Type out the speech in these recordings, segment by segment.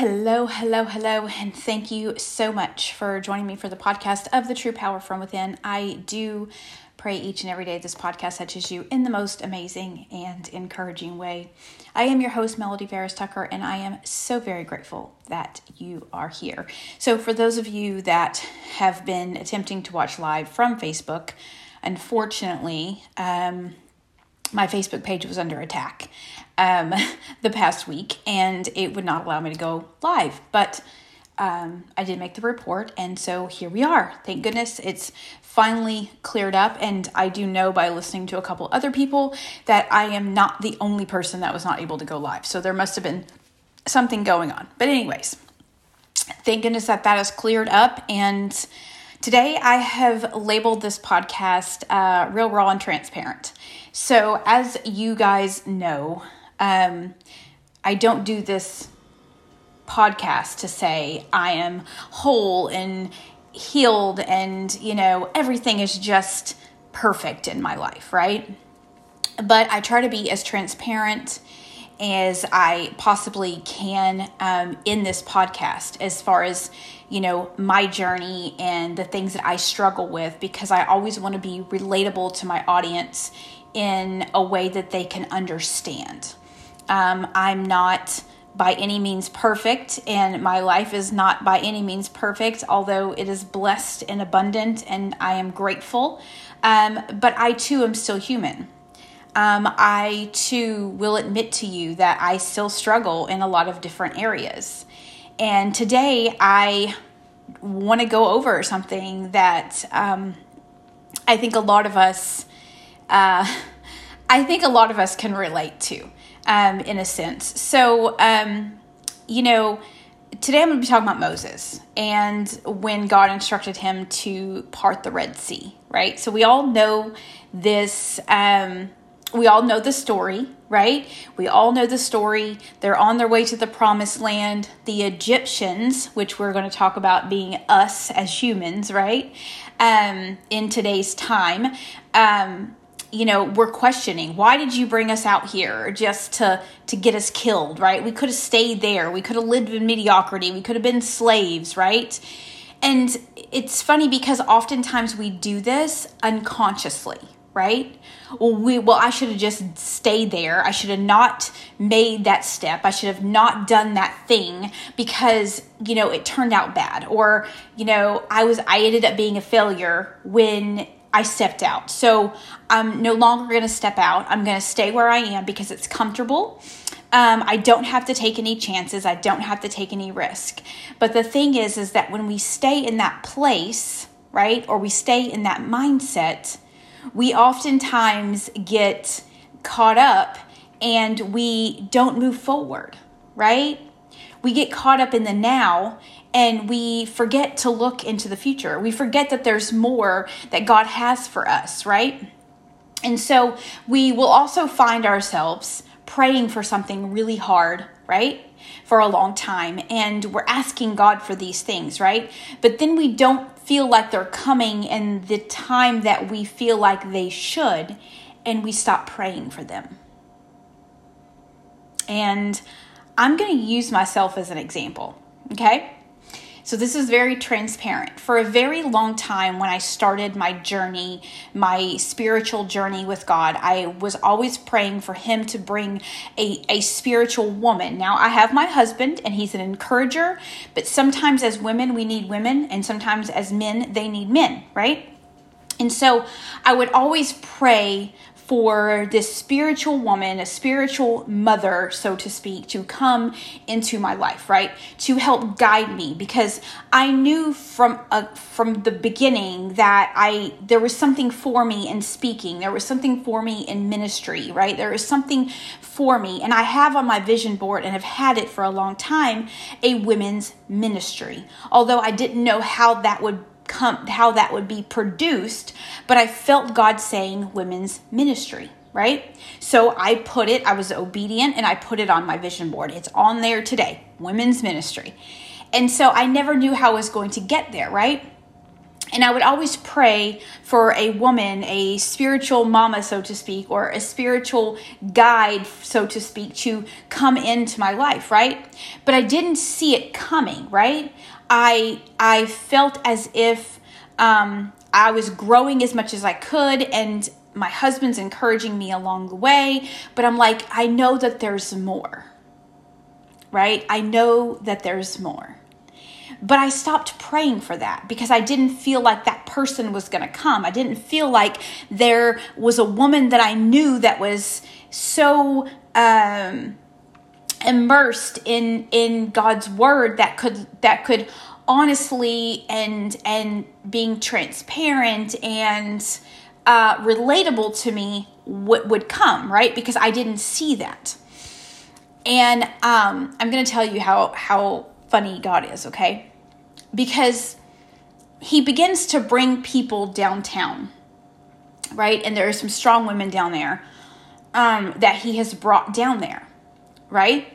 Hello, hello, hello, and thank you so much for joining me for the podcast of the True Power from Within. I do pray each and every day this podcast touches you in the most amazing and encouraging way. I am your host, Melody Ferris Tucker, and I am so very grateful that you are here. So, for those of you that have been attempting to watch live from Facebook, unfortunately, um, my Facebook page was under attack um, the past week and it would not allow me to go live. But um, I did make the report, and so here we are. Thank goodness it's finally cleared up. And I do know by listening to a couple other people that I am not the only person that was not able to go live. So there must have been something going on. But, anyways, thank goodness that that is cleared up. And today I have labeled this podcast uh, Real, Raw, and Transparent. So, as you guys know, um, I don't do this podcast to say I am whole and healed and, you know, everything is just perfect in my life, right? But I try to be as transparent as I possibly can um, in this podcast as far as, you know, my journey and the things that I struggle with because I always want to be relatable to my audience in a way that they can understand. Um, I'm not by any means perfect, and my life is not by any means perfect, although it is blessed and abundant, and I am grateful. Um, but I too am still human. Um, I too will admit to you that I still struggle in a lot of different areas. And today I want to go over something that um, I think a lot of us, uh, I think a lot of us can relate to um, in a sense. So, um, you know, today I'm going to be talking about Moses and when God instructed him to part the Red Sea, right? So we all know this. Um, we all know the story, right? We all know the story. They're on their way to the promised land. The Egyptians, which we're going to talk about being us as humans, right? Um, in today's time, um, you know we're questioning why did you bring us out here just to to get us killed right? We could have stayed there. We could have lived in mediocrity. We could have been slaves right? And it's funny because oftentimes we do this unconsciously right? Well we well i should have just stayed there. I should have not made that step. I should have not done that thing because you know it turned out bad. Or you know i was i ended up being a failure when I stepped out. So I'm no longer going to step out. I'm going to stay where I am because it's comfortable. Um, I don't have to take any chances. I don't have to take any risk. But the thing is, is that when we stay in that place, right, or we stay in that mindset, we oftentimes get caught up and we don't move forward, right? We get caught up in the now and we forget to look into the future. We forget that there's more that God has for us, right? And so we will also find ourselves praying for something really hard, right? For a long time. And we're asking God for these things, right? But then we don't feel like they're coming in the time that we feel like they should, and we stop praying for them. And I'm going to use myself as an example, okay? So, this is very transparent. For a very long time, when I started my journey, my spiritual journey with God, I was always praying for Him to bring a, a spiritual woman. Now, I have my husband, and he's an encourager, but sometimes as women, we need women, and sometimes as men, they need men, right? And so I would always pray for this spiritual woman, a spiritual mother, so to speak, to come into my life, right? To help guide me because I knew from uh, from the beginning that I there was something for me in speaking. There was something for me in ministry, right? There is something for me and I have on my vision board and have had it for a long time a women's ministry. Although I didn't know how that would come how that would be produced, but I felt God saying women's ministry, right? So I put it, I was obedient and I put it on my vision board. It's on there today, women's ministry. And so I never knew how I was going to get there, right? and I would always pray for a woman, a spiritual mama, so to speak, or a spiritual guide, so to speak, to come into my life, right? But I didn't see it coming, right? I I felt as if um, I was growing as much as I could, and my husband's encouraging me along the way. But I'm like, I know that there's more, right? I know that there's more. But I stopped praying for that because I didn't feel like that person was going to come. I didn't feel like there was a woman that I knew that was so um, immersed in in God's word that could that could honestly and and being transparent and uh, relatable to me what would come right because I didn't see that. And um, I'm to tell you how how funny God is. Okay, because he begins to bring people downtown, right? And there are some strong women down there um, that he has brought down there, right?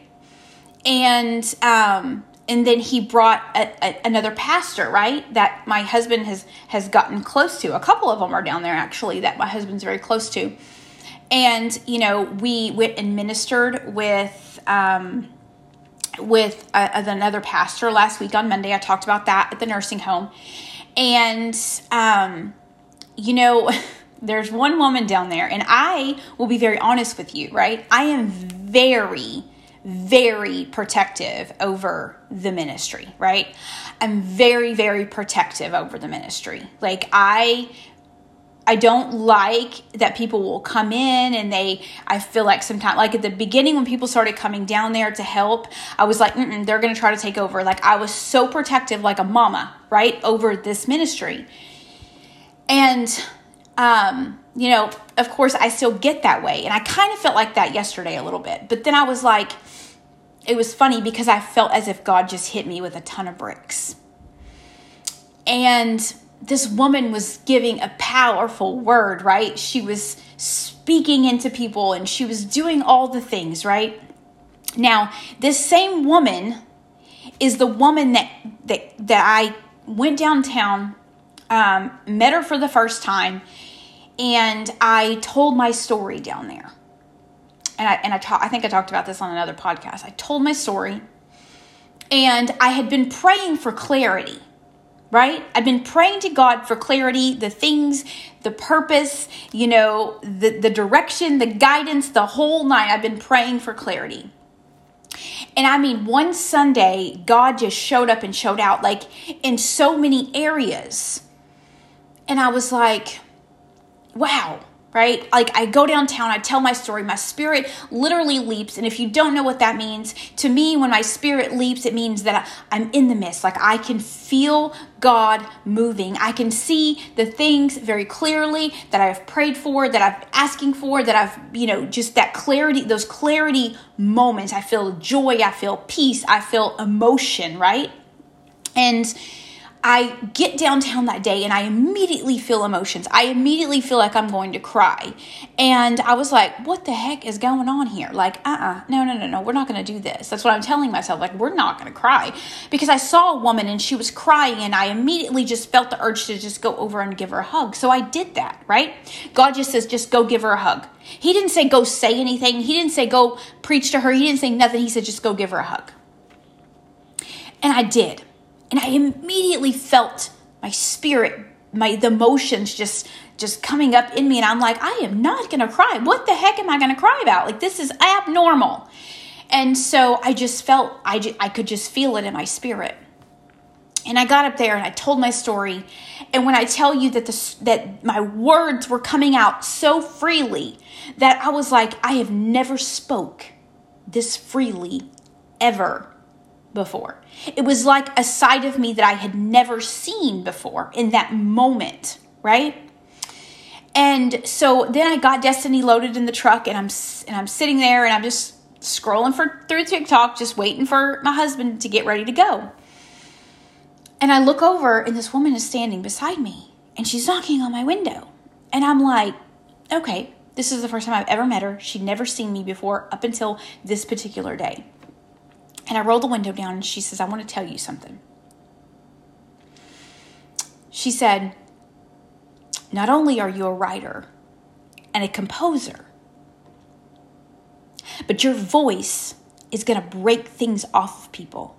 And um, and then he brought a, a, another pastor, right? That my husband has has gotten close to. A couple of them are down there actually that my husband's very close to. And you know, we went and ministered with. Um, with a, another pastor last week on Monday. I talked about that at the nursing home. And, um, you know, there's one woman down there, and I will be very honest with you, right? I am very, very protective over the ministry, right? I'm very, very protective over the ministry. Like, I I don't like that people will come in and they, I feel like sometimes, like at the beginning when people started coming down there to help, I was like, "Mm, they're going to try to take over. Like I was so protective, like a mama, right, over this ministry. And, um, you know, of course, I still get that way. And I kind of felt like that yesterday a little bit. But then I was like, it was funny because I felt as if God just hit me with a ton of bricks. And this woman was giving a powerful word, right? She was speaking into people and she was doing all the things, right? Now, this same woman is the woman that that that I went downtown, um, met her for the first time, and I told my story down there. And I and I ta- I think I talked about this on another podcast. I told my story, and I had been praying for clarity right? I've been praying to God for clarity, the things, the purpose, you know, the, the direction, the guidance, the whole night. I've been praying for clarity. And I mean, one Sunday, God just showed up and showed out, like in so many areas. And I was like, wow, right? Like I go downtown, I tell my story, my spirit literally leaps. And if you don't know what that means, to me, when my spirit leaps, it means that I'm in the midst. Like I can feel God moving. I can see the things very clearly that I've prayed for, that I've asking for, that I've, you know, just that clarity, those clarity moments. I feel joy, I feel peace, I feel emotion, right? And I get downtown that day and I immediately feel emotions. I immediately feel like I'm going to cry. And I was like, what the heck is going on here? Like, uh uh-uh, uh no, no, no, no, we're not going to do this. That's what I'm telling myself. Like, we're not going to cry. Because I saw a woman and she was crying and I immediately just felt the urge to just go over and give her a hug. So I did that, right? God just says, just go give her a hug. He didn't say go say anything. He didn't say go preach to her. He didn't say nothing. He said, just go give her a hug. And I did and I immediately felt my spirit, my the emotions just just coming up in me and I'm like, I am not going to cry. What the heck am I going to cry about? Like this is abnormal. And so I just felt I just, I could just feel it in my spirit. And I got up there and I told my story. And when I tell you that the that my words were coming out so freely that I was like, I have never spoke this freely ever before. It was like a side of me that I had never seen before in that moment, right? And so then I got Destiny loaded in the truck and I'm and I'm sitting there and I'm just scrolling for through TikTok just waiting for my husband to get ready to go. And I look over and this woman is standing beside me and she's knocking on my window. And I'm like, okay, this is the first time I've ever met her. She'd never seen me before up until this particular day. And I roll the window down and she says, I want to tell you something. she said, Not only are you a writer and a composer, but your voice is going to break things off of people.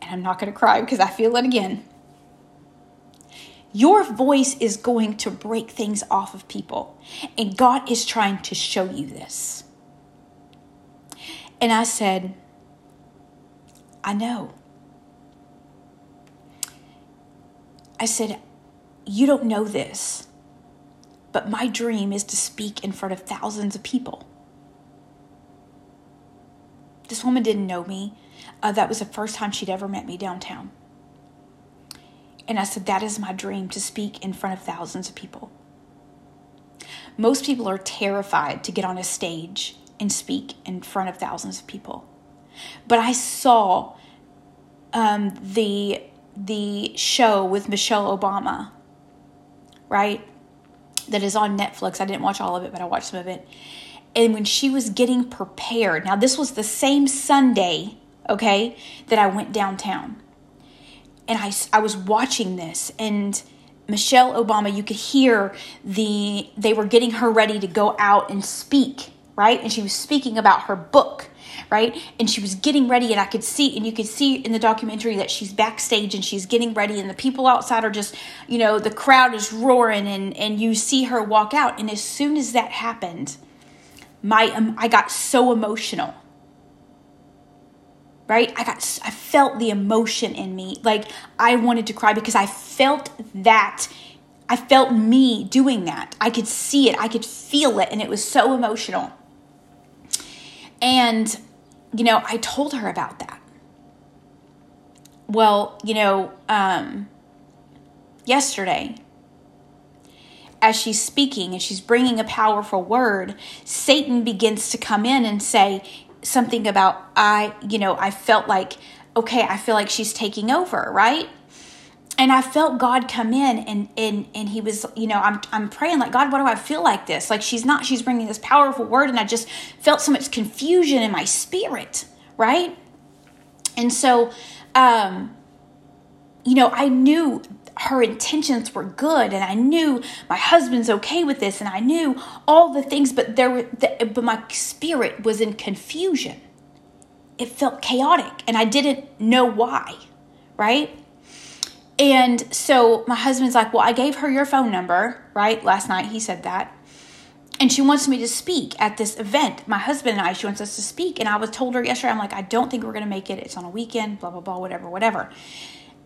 And I'm not going to cry because I feel it again. Your voice is going to break things off of people. And God is trying to show you this. And I said, I know. I said, You don't know this, but my dream is to speak in front of thousands of people. This woman didn't know me. Uh, that was the first time she'd ever met me downtown. And I said, That is my dream to speak in front of thousands of people. Most people are terrified to get on a stage and speak in front of thousands of people. But I saw um, the the show with Michelle Obama, right? That is on Netflix. I didn't watch all of it, but I watched some of it. And when she was getting prepared, now this was the same Sunday, okay, that I went downtown. And I, I was watching this, and Michelle Obama, you could hear the, they were getting her ready to go out and speak, right? And she was speaking about her book right? And she was getting ready, and I could see, and you could see in the documentary that she's backstage and she's getting ready, and the people outside are just, you know, the crowd is roaring, and and you see her walk out. And as soon as that happened, my um, I got so emotional. Right? I got I felt the emotion in me. Like I wanted to cry because I felt that I felt me doing that. I could see it, I could feel it, and it was so emotional. And you know, I told her about that. Well, you know, um, yesterday, as she's speaking and she's bringing a powerful word, Satan begins to come in and say something about, I, you know, I felt like, okay, I feel like she's taking over, right? And I felt God come in and and and he was you know I'm I'm praying like God what do I feel like this? Like she's not she's bringing this powerful word and I just felt so much confusion in my spirit right? And so um you know I knew her intentions were good and I knew my husband's okay with this and I knew all the things but there were the, but my spirit was in confusion. It felt chaotic and I didn't know why right and so my husband's like, Well, I gave her your phone number, right? Last night he said that. And she wants me to speak at this event. My husband and I, she wants us to speak. And I was told her yesterday, I'm like, I don't think we're going to make it. It's on a weekend, blah, blah, blah, whatever, whatever.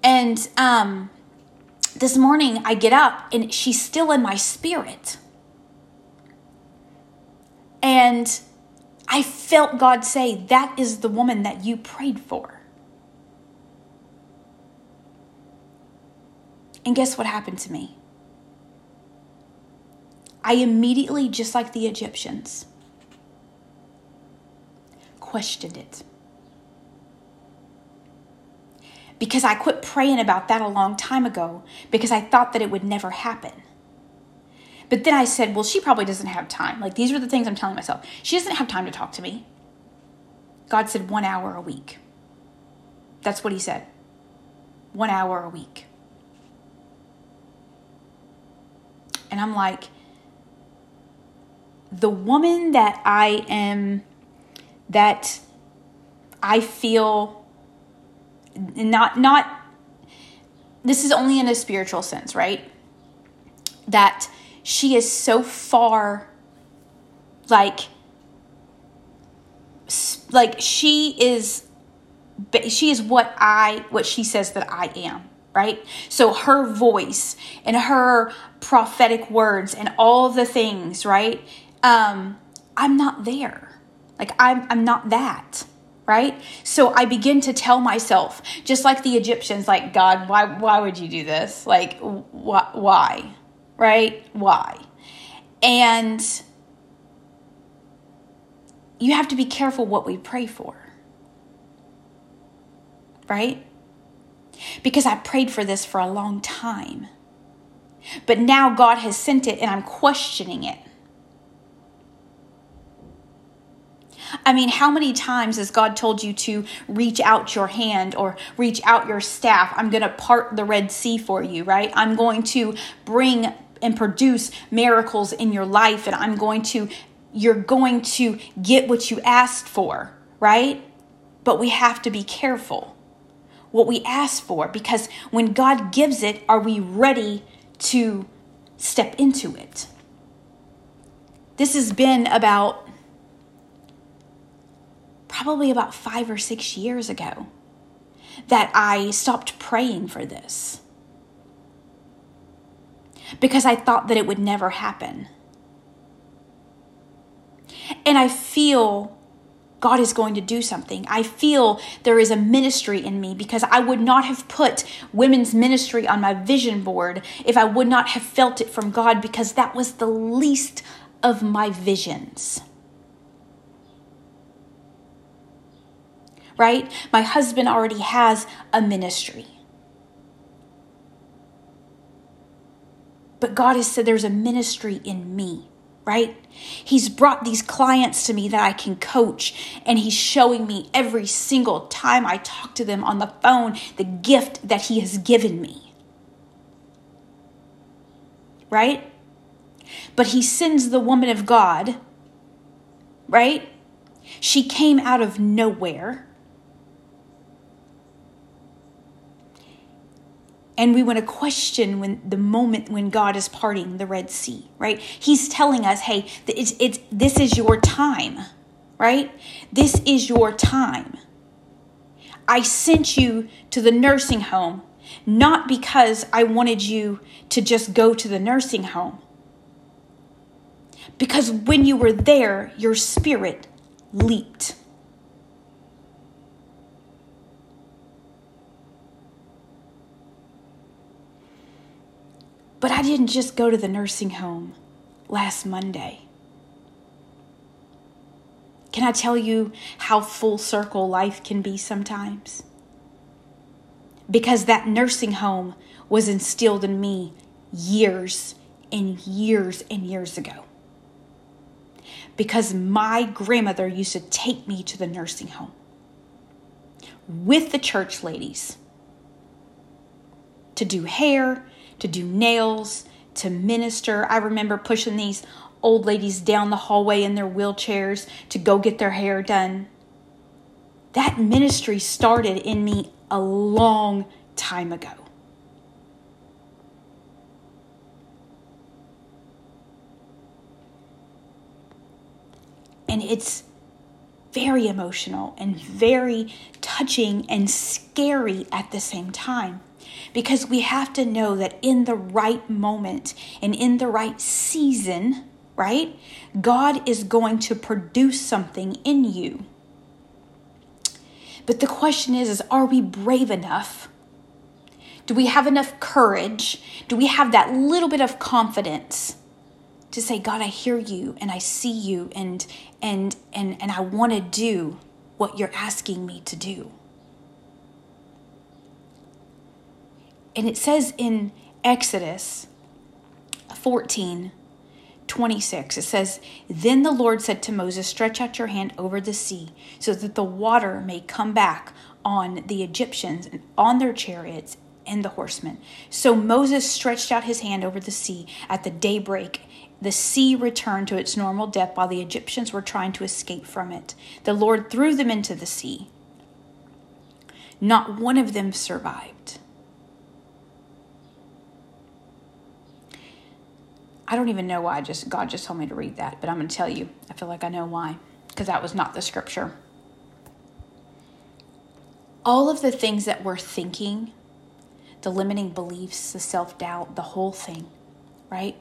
And um, this morning I get up and she's still in my spirit. And I felt God say, That is the woman that you prayed for. And guess what happened to me? I immediately, just like the Egyptians, questioned it. Because I quit praying about that a long time ago because I thought that it would never happen. But then I said, well, she probably doesn't have time. Like, these are the things I'm telling myself. She doesn't have time to talk to me. God said one hour a week. That's what He said. One hour a week. And I'm like, the woman that I am, that I feel not, not, this is only in a spiritual sense, right? That she is so far like, like she is she is what I what she says that I am right? So her voice and her prophetic words and all the things, right? Um, I'm not there. Like I'm I'm not that. Right? So I begin to tell myself, just like the Egyptians, like, God, why why would you do this? Like wh- why? Right? Why? And you have to be careful what we pray for. Right? Because I prayed for this for a long time. But now God has sent it and I'm questioning it. I mean, how many times has God told you to reach out your hand or reach out your staff? I'm going to part the Red Sea for you, right? I'm going to bring and produce miracles in your life, and I'm going to, you're going to get what you asked for, right? But we have to be careful what we ask for because when God gives it, are we ready to step into it? This has been about probably about five or six years ago that I stopped praying for this because I thought that it would never happen. And I feel God is going to do something. I feel there is a ministry in me because I would not have put women's ministry on my vision board if I would not have felt it from God because that was the least of my visions. right? My husband already has a ministry. But God has said there's a ministry in me, right? He's brought these clients to me that I can coach, and He's showing me every single time I talk to them on the phone the gift that He has given me. Right? But He sends the woman of God, right? She came out of nowhere. And we want to question when the moment when God is parting the Red Sea, right? He's telling us, hey, it's, it's, this is your time, right? This is your time. I sent you to the nursing home not because I wanted you to just go to the nursing home. Because when you were there, your spirit leaped. But I didn't just go to the nursing home last Monday. Can I tell you how full circle life can be sometimes? Because that nursing home was instilled in me years and years and years ago. Because my grandmother used to take me to the nursing home with the church ladies to do hair, to do nails, to minister. I remember pushing these old ladies down the hallway in their wheelchairs to go get their hair done. That ministry started in me a long time ago. And it's very emotional and very touching and scary at the same time because we have to know that in the right moment and in the right season, right, God is going to produce something in you. But the question is, is are we brave enough? Do we have enough courage? Do we have that little bit of confidence to say, God, I hear you and I see you and and and and I want to do what you're asking me to do? And it says in Exodus 14 26, it says, Then the Lord said to Moses, Stretch out your hand over the sea, so that the water may come back on the Egyptians, and on their chariots and the horsemen. So Moses stretched out his hand over the sea at the daybreak. The sea returned to its normal depth while the Egyptians were trying to escape from it. The Lord threw them into the sea. Not one of them survived. I don't even know why. Just God just told me to read that, but I'm going to tell you. I feel like I know why because that was not the scripture. All of the things that we're thinking, the limiting beliefs, the self doubt, the whole thing, right?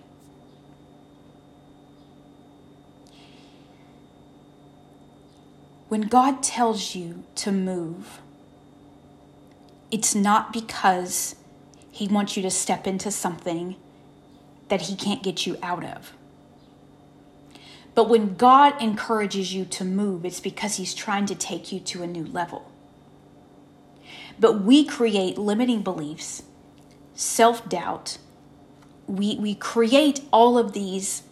When God tells you to move, it's not because He wants you to step into something that He can't get you out of. But when God encourages you to move, it's because He's trying to take you to a new level. But we create limiting beliefs, self doubt. We, we create all of these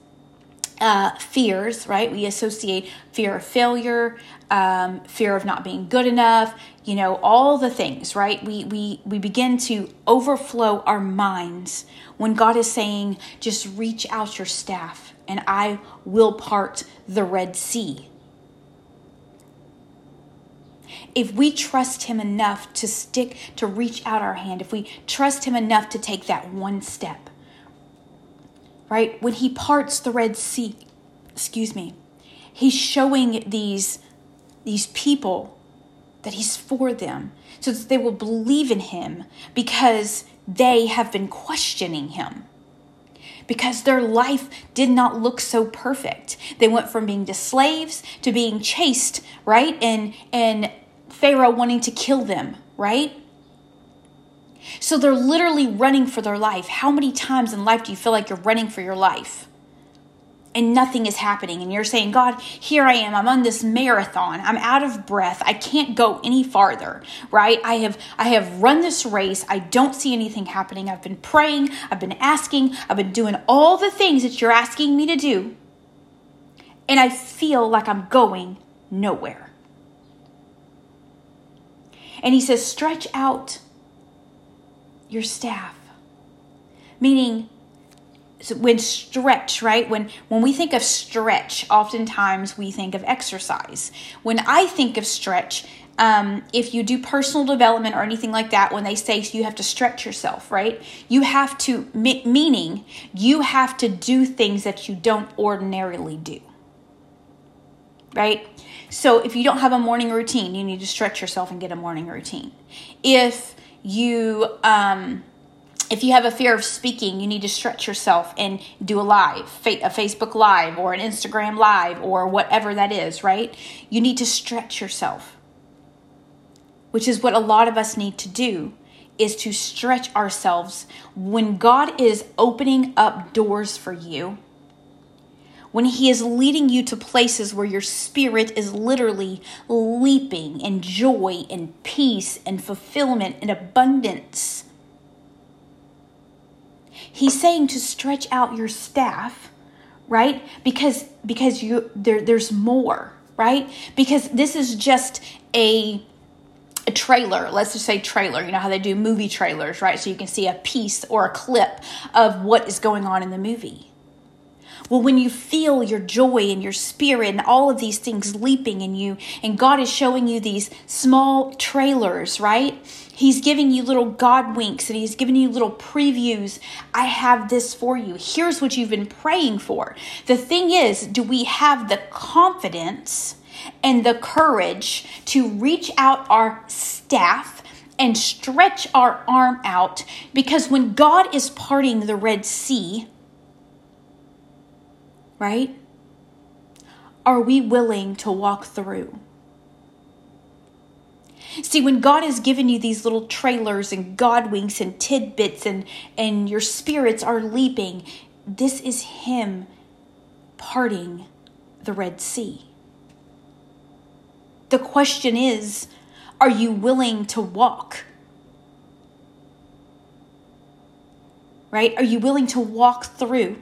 uh, fears, right? We associate fear of failure, um, fear of not being good enough, you know, all the things, right? We, we, we begin to overflow our minds when God is saying, just reach out your staff and I will part the Red Sea. If we trust Him enough to stick, to reach out our hand, if we trust Him enough to take that one step, right? When He parts the Red Sea, excuse me, He's showing these, these people that He's for them so that they will believe in Him because they have been questioning Him because their life did not look so perfect. They went from being to slaves to being chased, right? And and Pharaoh wanting to kill them, right? So they're literally running for their life. How many times in life do you feel like you're running for your life? and nothing is happening. And you're saying god here i am. I'm on this marathon. I'm out of breath. I can't go any farther right? I have i have run this race. I don't see anything happening. I've been praying. I've been asking. I've been doing all the things that you're asking me to do. And i feel like i'm going nowhere. And he says stretch out your staff. Meaning when stretch right? When when we think of stretch oftentimes we think of exercise. When i think of stretch um, if you do personal development or anything like that when they say you have to stretch yourself right? You have to meaning you have to do things that you don't ordinarily do. Right? So if you don't have a morning routine you need to stretch yourself and get a morning routine. If you um, if you have a fear of speaking, you need to stretch yourself and do a live, a Facebook live or an Instagram live or whatever that is, right? You need to stretch yourself. Which is what a lot of us need to do is to stretch ourselves when God is opening up doors for you. When he is leading you to places where your spirit is literally leaping in joy and peace and fulfillment and abundance He's saying to stretch out your staff, right? Because because you there there's more, right? Because this is just a a trailer, let's just say trailer, you know how they do movie trailers, right? So you can see a piece or a clip of what is going on in the movie. Well, when you feel your joy and your spirit and all of these things leaping in you, and God is showing you these small trailers, right? He's giving you little God winks and He's giving you little previews. I have this for you. Here's what you've been praying for. The thing is, do we have the confidence and the courage to reach out our staff? And stretch our arm out because when God is parting the Red Sea, right? Are we willing to walk through? See, when God has given you these little trailers and God winks and tidbits and, and your spirits are leaping, this is Him parting the Red Sea. The question is are you willing to walk? Right? Are you willing to walk through?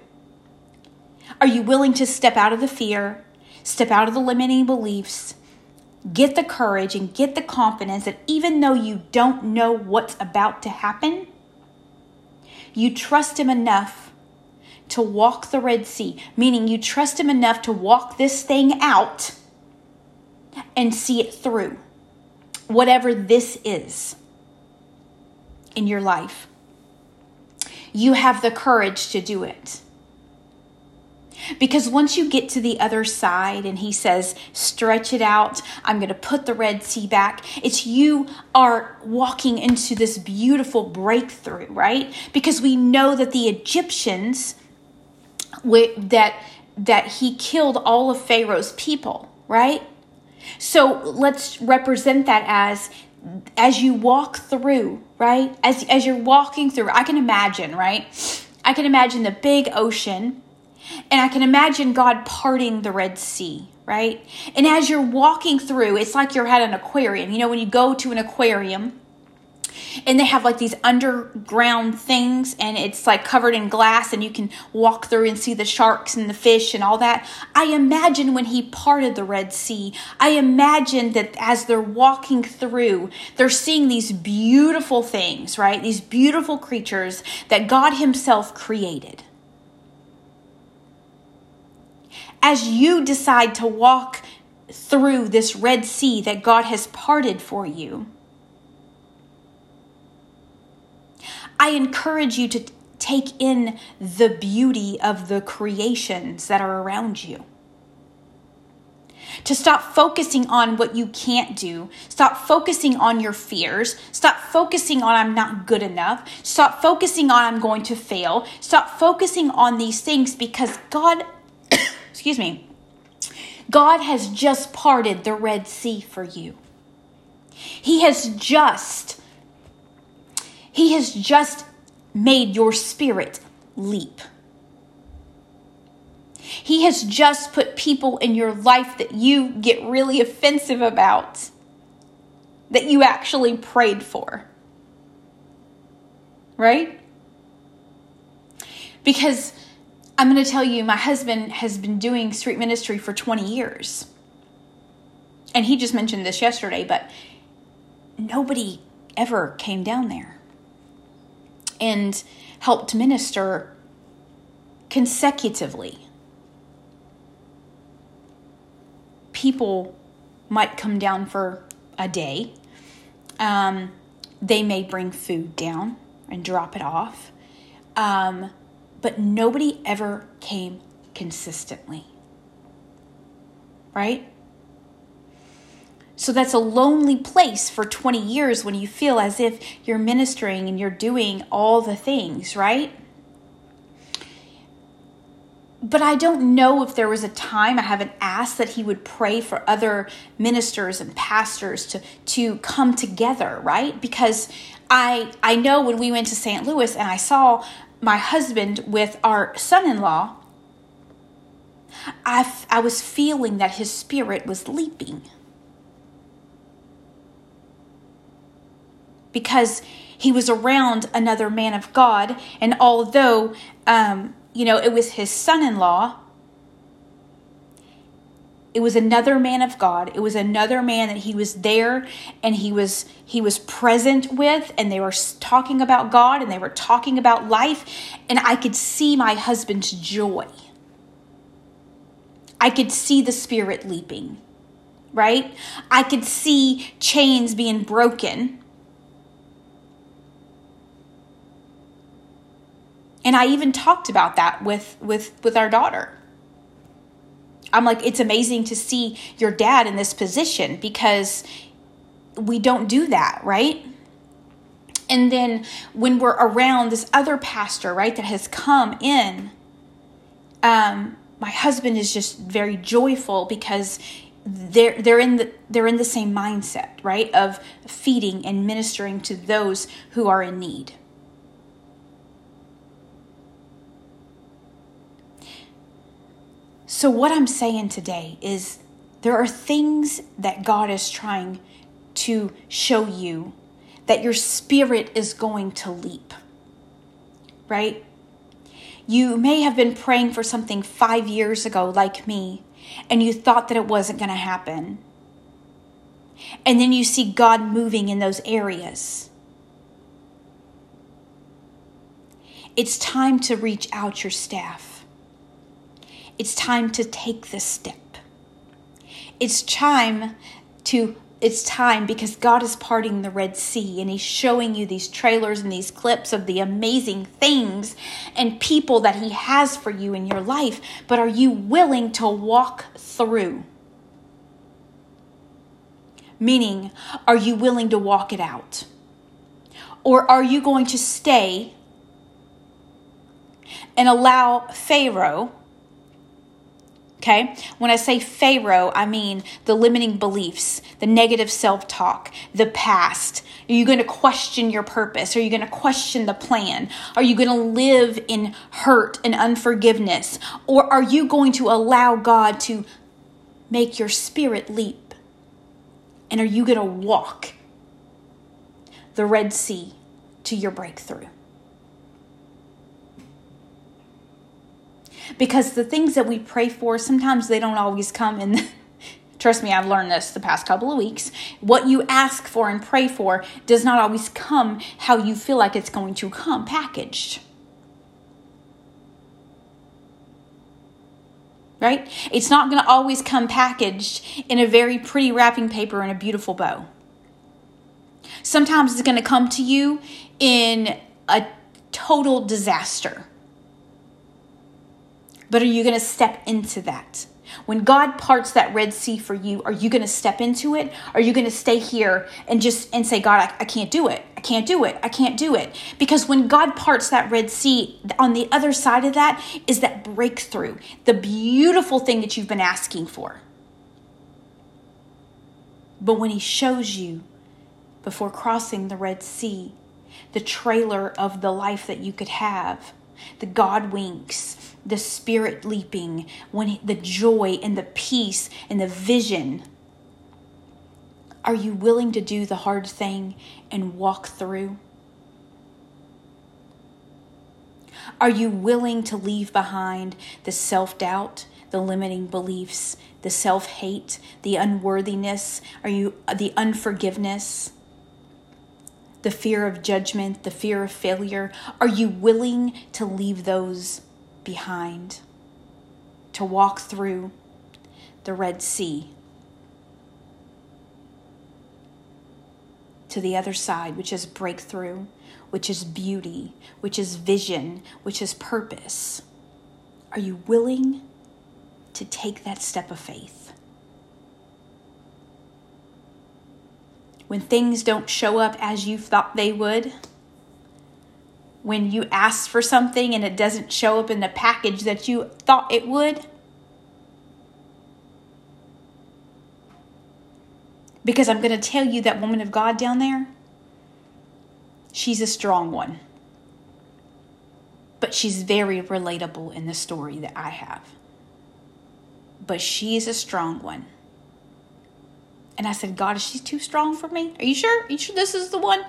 Are you willing to step out of the fear, step out of the limiting beliefs, get the courage and get the confidence that even though you don't know what's about to happen, you trust Him enough to walk the Red Sea, meaning you trust Him enough to walk this thing out and see it through, whatever this is in your life. You have the courage to do it. Because once you get to the other side and he says, stretch it out, I'm going to put the Red Sea back, it's you are walking into this beautiful breakthrough, right? Because we know that the Egyptians, that, that he killed all of Pharaoh's people, right? So let's represent that as as you walk through, right? As as you're walking through, I can imagine, right? I can imagine the big ocean and I can imagine God parting the Red Sea, right? And as you're walking through, it's like you're at an aquarium. You know, when you go to an aquarium, and they have like these underground things and it's like covered in glass and you can walk through and see the sharks and the fish and all that i imagine when he parted the red sea i imagine that as they're walking through they're seeing these beautiful things right these beautiful creatures that god himself created as you decide to walk through this red sea that god has parted for you I encourage you to take in the beauty of the creations that are around you. To stop focusing on what you can't do. Stop focusing on your fears. Stop focusing on I'm not good enough. Stop focusing on I'm going to fail. Stop focusing on these things because God, excuse me, God has just parted the Red Sea for you. He has just he has just made your spirit leap. He has just put people in your life that you get really offensive about, that you actually prayed for. Right? Because I'm going to tell you, my husband has been doing street ministry for 20 years. And he just mentioned this yesterday, but nobody ever came down there and helped minister consecutively. People might come down for a day. Um, they may bring food down and drop it off. Um, but nobody ever came consistently. Right? So that's a lonely place for 20 years when you feel as if you're ministering and you're doing all the things, right? But I don't know if there was a time I haven't asked that he would pray for other ministers and pastors to to come together, right? Because I I know when we went to St. Louis and I saw my husband with our son-in-law, I, I was feeling that his spirit was leaping. because he was around another man of God. And although, um, you know, it was his son in law, it was another man of God. It was another man that he was there and he was he was present with and they were talking about God and they were talking about life and I could see my husband's joy. I could see the spirit leaping. Right? I could see chains being broken And I even talked about that with with with our daughter. I'm like it's amazing to see your dad in this position because we don't do that, right? And then when we're around this other pastor, right, that has come in, um, my husband is just very joyful because they're they're in the they're in the same mindset, right, of feeding and ministering to those who are in need. So, what I'm saying today is there are things that God is trying to show you that your spirit is going to leap, right? You may have been praying for something five years ago, like me, and you thought that it wasn't going to happen. And then you see God moving in those areas. It's time to reach out your staff it's time to take this step. It's time to it's time because God is parting the Red Sea and He's showing you these trailers and these clips of the amazing things and people that He has for you in your life. But are you willing to walk through? Meaning, are you willing to walk it out? Or are you going to stay and allow Pharaoh? Okay? When I say Pharaoh, I mean the limiting beliefs, the negative self talk, the past. Are you going to question your purpose? Are you going to question the plan? Are you going to live in hurt and unforgiveness? Or are you going to allow God to make your spirit leap? And are you going to walk the Red Sea to your breakthrough. Because the things that we pray for, sometimes they don't always come in. Trust me, I've learned this the past couple of weeks. What you ask for and pray for does not always come how you feel like it's going to come packaged. Right? It's not going to always come packaged in a very pretty wrapping paper and a beautiful bow. Sometimes it's going to come to you in a total disaster. But are you going to step into that? When God parts that Red Sea for you, are you going to step into it? Are you going to stay here and just and say, God, I, I, can't do it. I can't do it. I can't do it. Because when God parts that Red Sea, on the other side of that is that breakthrough, the beautiful thing that you've been asking for. But when He shows you before crossing the Red Sea, the trailer of the life that you could have, the God winks, the spirit leaping, when the joy and the peace and the vision. Are you willing to do the hard thing and walk through? Are you willing to leave behind the self doubt, the limiting beliefs, the self hate, the unworthiness? Are you uh, the unforgiveness? the fear of judgment, the fear of failure? Are you willing to leave those behind? To walk through the Red Sea to the other side, which is breakthrough, which is beauty, which is vision, which is purpose? Are you willing to take that step of faith? when things don't show up as you thought they would, when you ask for something and it doesn't show up in the package that you thought it would. Because I'm going to tell you that woman of God down there, she's a strong one. But she's very relatable in the story that I have. But she's a strong one. And I said, God, is she too strong for me? Are you sure? Are you sure this is the one?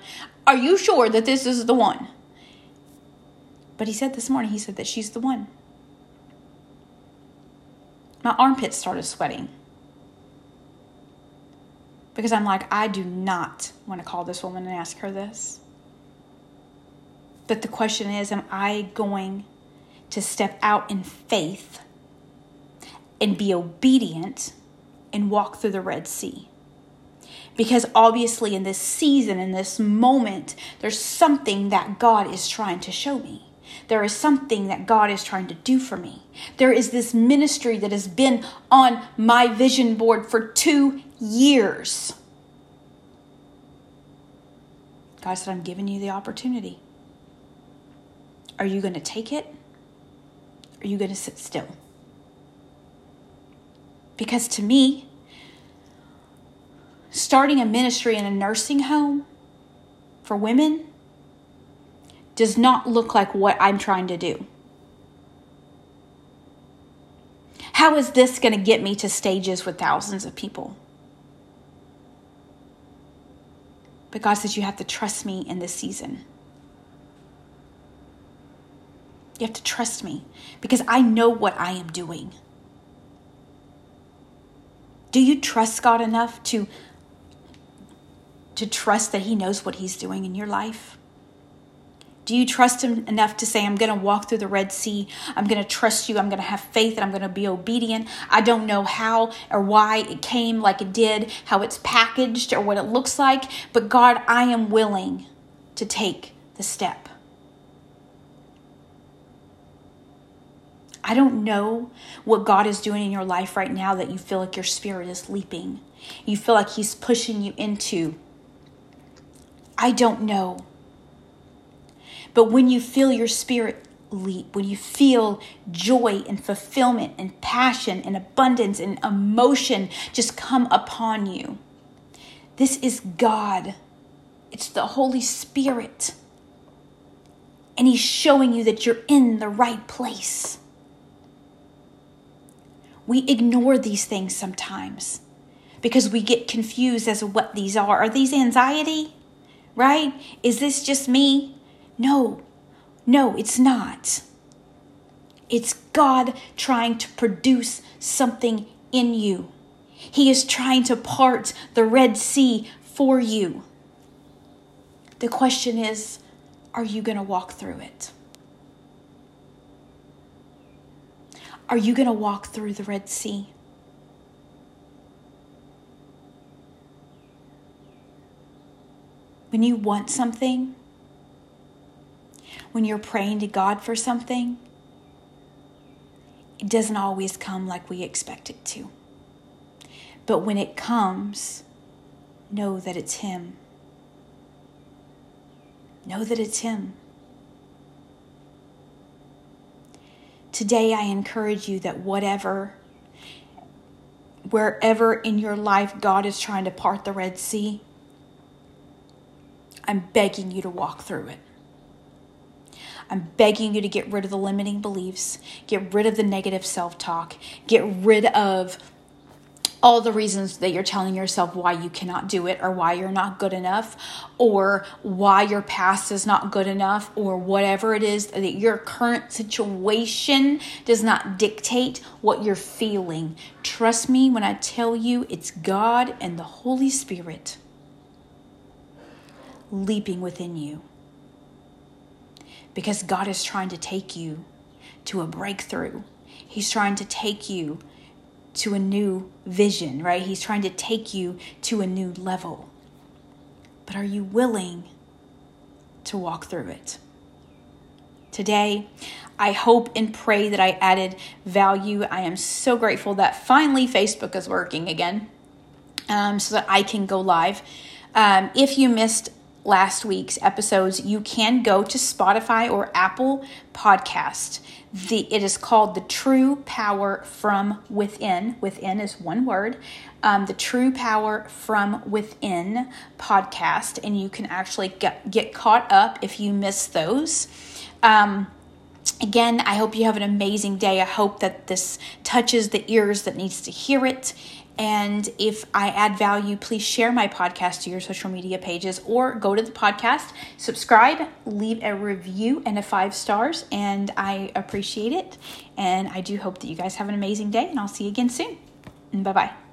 Are you sure that this is the one? But he said this morning, he said that she's the one. My armpits started sweating. Because I'm like, I do not want to call this woman and ask her this. But the question is, am I going to step out in faith and be obedient and walk through the Red Sea? Because obviously, in this season, in this moment, there's something that God is trying to show me. There is something that God is trying to do for me. There is this ministry that has been on my vision board for two years. God said, I'm giving you the opportunity. Are you going to take it? Are you going to sit still? Because to me, starting a ministry in a nursing home for women does not look like what I'm trying to do. How is this going to get me to stages with thousands of people? But God says you have to trust me in this season. You have to trust me because I know what I am doing. Do you trust God enough to to trust that He knows what He's doing in your life? Do you trust Him enough to say, I'm going to walk through the Red Sea? I'm going to trust you. I'm going to have faith and I'm going to be obedient. I don't know how or why it came like it did, how it's packaged or what it looks like, but God, I am willing to take the step. I don't know what God is doing in your life right now that you feel like your spirit is leaping. You feel like He's pushing you into I don't know. But when you feel your spirit leap, when you feel joy and fulfillment and passion and abundance and emotion just come upon you, this is God. It's the Holy Spirit. And He's showing you that you're in the right place. We ignore these things sometimes because we get confused as to what these are. Are these anxiety? right? Is this just me? No, no, it's not. It's God trying to produce something in you. He is trying to part the Red Sea for you. The question is are you going to walk through it? Are you going to walk through the Red Sea? When you want something, when you're praying to God for something, it doesn't always come like we expect it to. But when it comes, know that it's Him. Know that it's Him. Today, I encourage you that whatever, wherever in your life God is trying to part the Red Sea, I'm begging you to walk through it. I'm begging you to get rid of the limiting beliefs, get rid of the negative self talk, get rid of all the reasons that you're telling yourself why you cannot do it or why you're not good enough or why your past is not good enough or whatever it is that your current situation does not dictate what you're feeling. Trust me when I tell you it's God and the Holy Spirit leaping within you. Because God is trying to take you to a breakthrough. He's trying to take you to a new vision, right? He's trying to take you to a new level. But are you willing to walk through it? Today, I hope and pray that I added value. I am so grateful that finally Facebook is working again um, so that I can go live. Um, if you missed last week's episodes, you can go to Spotify or Apple Podcast. The it is called the True Power from Within. Within is one word. Um, the True Power from Within podcast, and you can actually get, get caught up if you miss those. Um, again i hope you have an amazing day i hope that this touches the ears that needs to hear it and if I add value, please share my podcast to your social media pages or go to the podcast, subscribe, leave a review and a five stars. And I appreciate it. And I do hope that you guys have an amazing day. And I'll see you again soon. Bye bye.